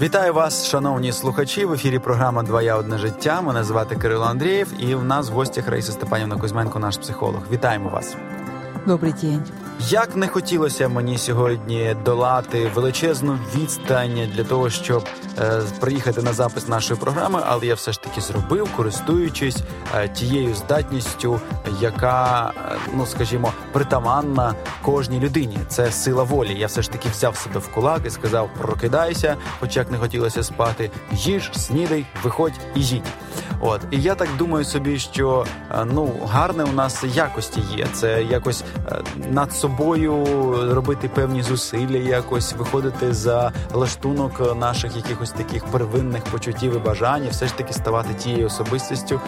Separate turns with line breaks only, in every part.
Вітаю вас, шановні слухачі. В ефірі програма Двоя одне життя. Мене звати Кирило Андрієв, і в нас в гостях Раїса Степанівна Кузьменко, наш психолог. Вітаємо вас.
Добрий день.
Як не хотілося мені сьогодні долати величезну відстань для того, щоб е, приїхати на запис нашої програми, але я все ж таки зробив, користуючись е, тією здатністю, яка, е, ну скажімо, притаманна кожній людині. Це сила волі. Я все ж таки взяв себе в кулак і сказав: прокидайся, хоч як не хотілося спати, їж, снідай, виходь і їдь. От і я так думаю собі, що е, ну гарне у нас якості є. Це якось е, над собою робити певні зусилля, якось виходити за лаштунок наших якихось таких первинних почуттів і бажань, і все ж таки ставати тією особистістю,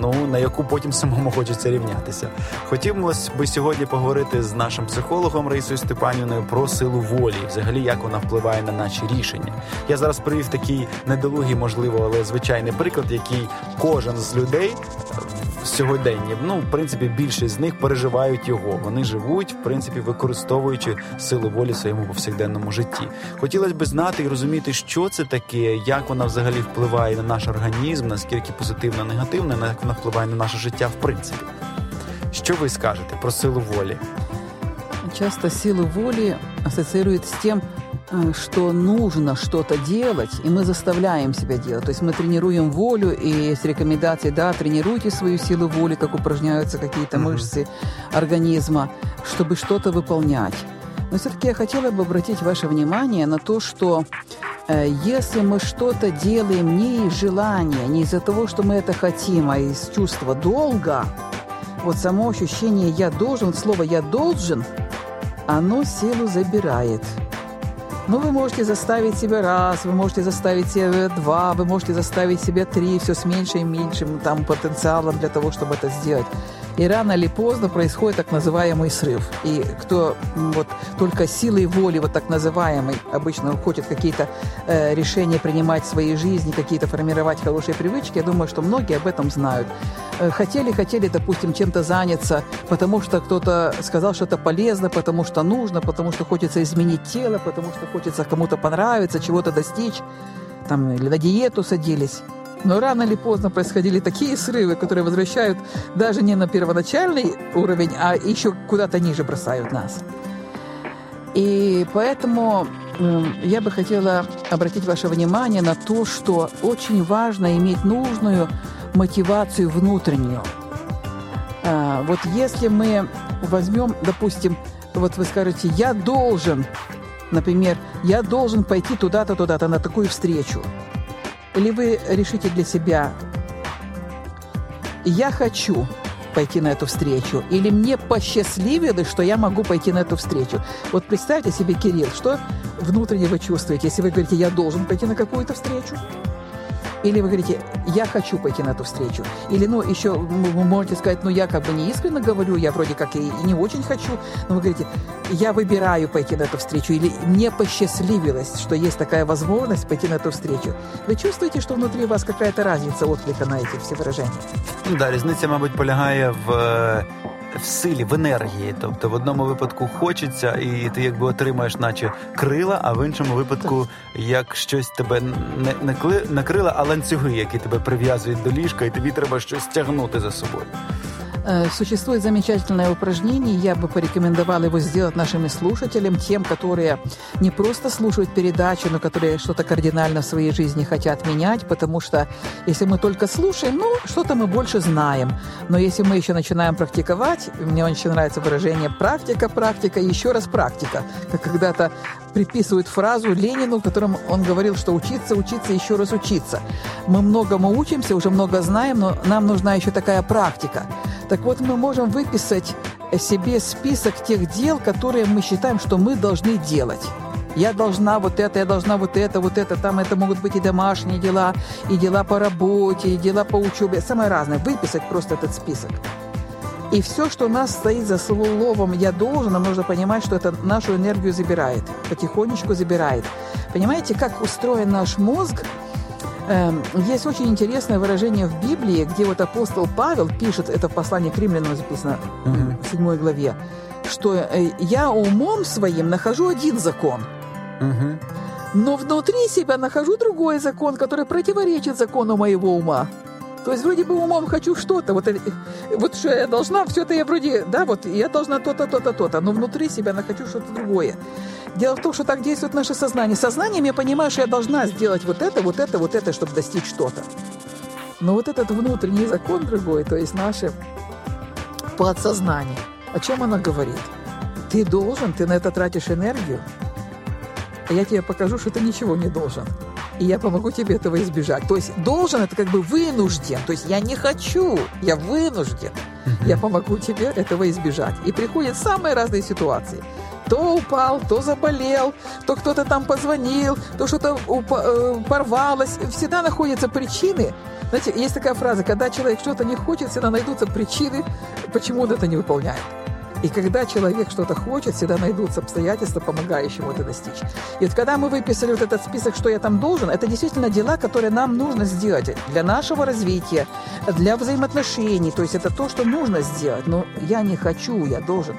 ну на яку потім самому хочеться рівнятися. Хотілося би сьогодні поговорити з нашим психологом Раїсою Степанівною про силу волі, взагалі як вона впливає на наші рішення. Я зараз привів такий недолугий, можливо, але звичайний приклад, який кожен з людей сьогоденні, ну в принципі, більшість з них переживають його. Вони живуть, в принципі, використовуючи силу волі в своєму повсякденному житті. Хотілося б знати і розуміти, що це таке, як вона взагалі впливає на наш організм, наскільки позитивно, негативно, як вона впливає на наше життя в принципі. Що ви скажете про силу волі?
Часто силу воли ассоциируют с тем, э, что нужно что-то делать, и мы заставляем себя делать. То есть мы тренируем волю, и есть рекомендации, да, тренируйте свою силу воли, как упражняются какие-то
Мгм.
мышцы организма, чтобы что-то выполнять. Но все-таки я хотела бы обратить ваше внимание на то, что э, если мы что-то делаем не из желания, не из-за того, что мы это хотим, а из чувства долга, вот само ощущение «я должен», слово «я должен», оно силу забирает. Ну, вы можете заставить себя раз, вы можете заставить себя два, вы можете заставить себя три, все с меньшим и меньшим там потенциалом для того, чтобы это сделать. И рано или поздно происходит так называемый срыв. И кто вот только силой воли, вот так называемой, обычно хочет какие-то э, решения принимать в своей жизни, какие-то формировать хорошие привычки, я думаю, что многие об этом знают. Э, хотели, хотели, допустим, чем-то заняться, потому что кто-то сказал, что это полезно, потому что нужно, потому что хочется изменить тело, потому что хочется кому-то понравиться, чего-то достичь, там, или на диету садились. Но рано или поздно происходили такие срывы, которые возвращают даже не на первоначальный уровень, а еще куда-то ниже бросают нас. И поэтому м, я бы хотела обратить ваше внимание на то, что очень важно иметь нужную мотивацию внутреннюю. А, Вот если мы возьмем, допустим, вот вы скажете, я должен, например, я должен пойти туда-то, туда-то, на такую встречу. Или вы решите для себя, я хочу пойти на эту встречу, или мне посчастливилось, что я могу пойти на эту встречу. Вот представьте себе, Кирилл, что внутренне вы чувствуете, если вы говорите, я должен пойти на какую-то встречу, или вы говорите, я хочу пойти на эту встречу. Или, ну, еще вы можете сказать, ну, я как бы не искренне говорю, я вроде как и, не очень хочу. Но вы говорите, я выбираю пойти на эту встречу. Или мне посчастливилось, что есть такая возможность пойти на эту встречу. Вы чувствуете, что внутри вас какая-то разница отклика на эти все выражения?
Да, різниця, мабуть, полягає в, в силі, в енергії. Тобто в одному випадку хочеться, і ти якби отримаєш, наче крила, а в іншому випадку як щось тебе не, не, кли, не крила, а ланцюги, які тебе прив'язують до ліжка, і тобі треба щось тягнути за собою.
Э, Существует замечательное упражнение, я бы порекомендовала его сделать нашим слушателям, тем, которые не просто слушают передачу, но которые что-то кардинально в своей жизни хотят менять, потому что если мы только слушаем, ну, что-то мы больше знаем. Но если мы еще начинаем практиковать, мне очень нравится выражение «практика, практика, еще раз практика», как когда-то приписывают фразу Ленину, в котором он говорил, что учиться, учиться, еще раз учиться. Мы многому учимся, уже много знаем, но нам нужна еще такая практика. Так вот, мы можем выписать себе список тех дел, которые мы считаем, что мы должны делать. Я должна вот это, я должна вот это, вот это. Там это могут быть и домашние дела, и дела по работе, и дела по учебе. Самое разное. Выписать просто этот список. И все, что у нас стоит за словом «я должен», нам нужно понимать, что это нашу энергию забирает, потихонечку забирает. Понимаете, как устроен наш мозг? Эм, Есть очень интересное выражение в Библии, где вот апостол Павел пишет, это в послании к римлянам записано
Мгм.
в 7 главе, что э, «я умом своим нахожу один закон,
Угу.
но внутри себя нахожу другой закон, который противоречит закону моего ума. То есть вроде бы умом хочу что-то, вот, вот что я должна, все это я вроде, да, вот я должна то-то, то-то, то-то, но внутри себя нахожу что-то другое. Дело в том, что так действует наше сознание. Сознанием я понимаю, что я должна сделать вот это, вот это, вот это, чтобы достичь что-то. Но вот этот внутренний закон другой, то есть наше подсознание, о чем оно говорит? Ты должен, ты на это тратишь энергию, а я тебе покажу, что ты ничего не должен. И я помогу тебе этого избежать. То есть должен это как бы вынужден. То есть я не хочу, я вынужден. Я помогу тебе этого избежать. И приходят самые разные ситуации. То упал, то заболел, то кто-то там позвонил, то что-то э, порвалось. Всегда находятся причины. Знаете, есть такая фраза, когда человек что-то не хочет, всегда найдутся причины, почему он это не выполняет. И когда человек что-то хочет, всегда найдутся обстоятельства, помогающие ему это достичь. И вот когда мы выписали вот этот список, что я там должен, это действительно дела, которые нам нужно сделать для нашего развития, для взаимоотношений. То есть это то, что нужно сделать. Но я не хочу, я должен.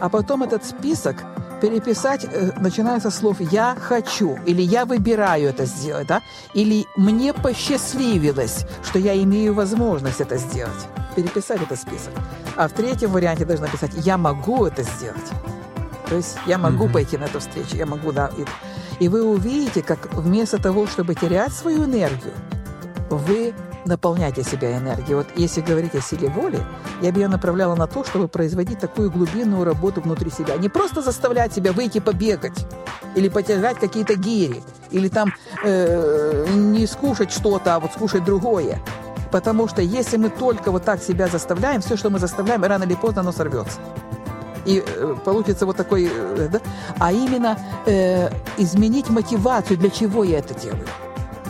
А потом этот список переписать э, начинается со слов «я хочу» или «я выбираю это сделать», да? или «мне посчастливилось, что я имею возможность это сделать». Переписать этот список. А в третьем варианте должна писать «я могу это сделать». То есть я могу mm-hmm. пойти на эту встречу, я могу, да. И, и вы увидите, как вместо того, чтобы терять свою энергию, вы наполняйте себя энергией. Вот если говорить о силе воли, я бы ее направляла на то, чтобы производить такую глубинную работу внутри себя. Не просто заставлять себя выйти побегать или потягать какие-то гири, или там э, не скушать что-то, а вот скушать другое. Потому что если мы только вот так себя заставляем, все, что мы заставляем, рано или поздно оно сорвется. И э, получится вот такой, э, да? а именно э, изменить мотивацию, для чего я это делаю.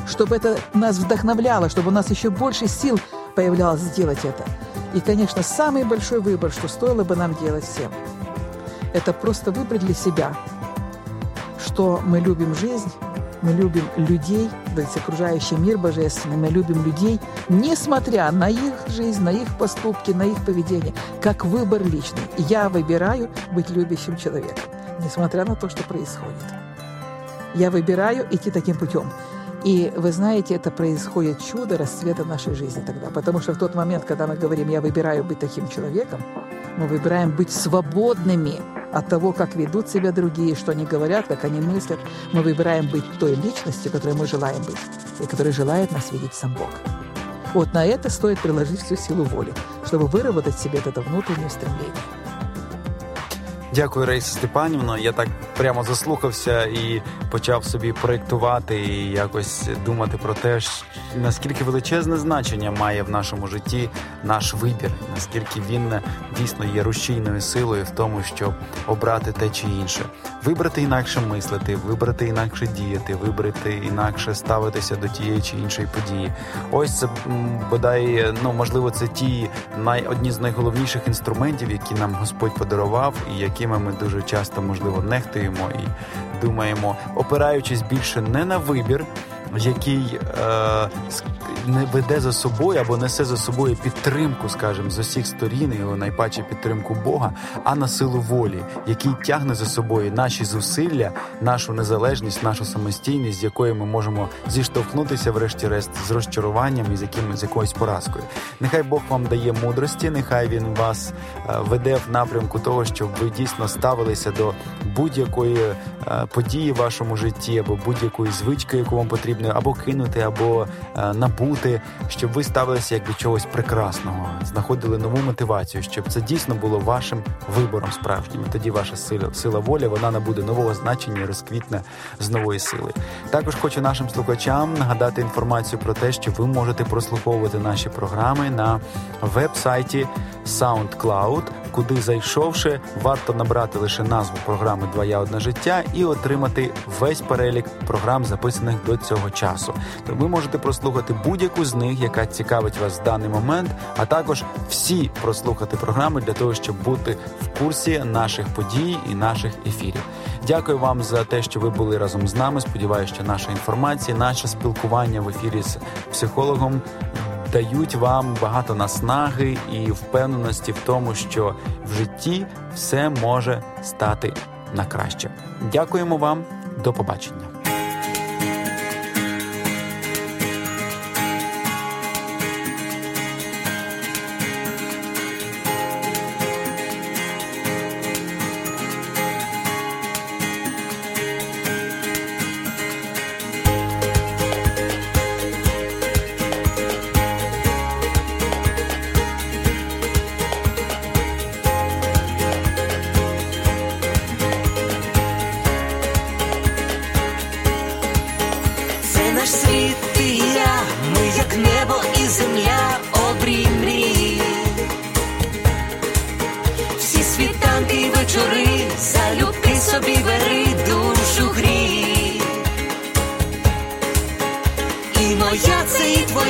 Чтобы это нас вдохновляло, чтобы у нас еще больше сил появлялось сделать это. И, конечно, самый большой выбор, что стоило бы нам делать всем, это просто выбрать для себя, что мы любим жизнь, мы любим людей, весь окружающий мир божественный, мы любим людей, несмотря на их жизнь, на их поступки, на их поведение, как выбор личный. Я выбираю быть любящим человеком, несмотря на то, что происходит. Я выбираю идти таким путем. И вы знаете, это происходит чудо расцвета нашей жизни тогда. Потому что в тот момент, когда мы говорим «я выбираю быть таким человеком», мы выбираем быть свободными от того, как ведут себя другие, что они говорят, как они мыслят. Мы выбираем быть той личностью, которой мы желаем быть, и которой желает нас видеть сам Бог. Вот на это стоит приложить всю силу воли, чтобы выработать себе это внутреннее стремление.
Дякую, Рейса Степанівна. Я так прямо заслухався і почав собі проєктувати і якось думати про те, наскільки величезне значення має в нашому житті наш вибір, наскільки він дійсно є рушійною силою в тому, щоб обрати те чи інше, вибрати інакше мислити, вибрати інакше діяти, вибрати інакше ставитися до тієї чи іншої події. Ось це бодай, ну можливо, це ті най одні з найголовніших інструментів, які нам Господь подарував, і якими ми дуже часто можливо нехтуємо і думаємо, опираючись більше не на вибір Який е, не веде за собою або несе за собою підтримку, скажімо, з усіх сторін, і найпаче підтримку Бога, а на силу волі, який тягне за собою наші зусилля, нашу незалежність, нашу самостійність, з якою ми можемо зіштовхнутися, врешті-решт, з розчаруванням і з яким з якоюсь поразкою. Нехай Бог вам дає мудрості, нехай він вас е, веде в напрямку того, щоб ви дійсно ставилися до будь-якої е, події в вашому житті або будь-якої звички, яку вам потрібно потрібно або кинути, або е, набути, щоб ви ставилися як до чогось прекрасного, знаходили нову мотивацію, щоб це дійсно було вашим вибором справжнім. Тоді ваша сила сила волі вона набуде нового значення і розквітне з нової сили. Також хочу нашим слухачам нагадати інформацію про те, що ви можете прослуховувати наші програми на веб-сайті SoundCloud куди зайшовши, варто набрати лише назву програми Двоя одне життя і отримати весь перелік програм, записаних до цього часу. То ви можете прослухати будь-яку з них, яка цікавить вас в даний момент, а також всі прослухати програми для того, щоб бути в курсі наших подій і наших ефірів. Дякую вам за те, що ви були разом з нами. Сподіваюся, що наша інформація, наше спілкування в ефірі з психологом дають вам багато наснаги і впевненості в тому, що в житті все може стати на краще. Дякуємо вам, до побачення.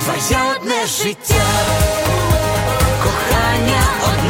твоє одне життя, кохання одне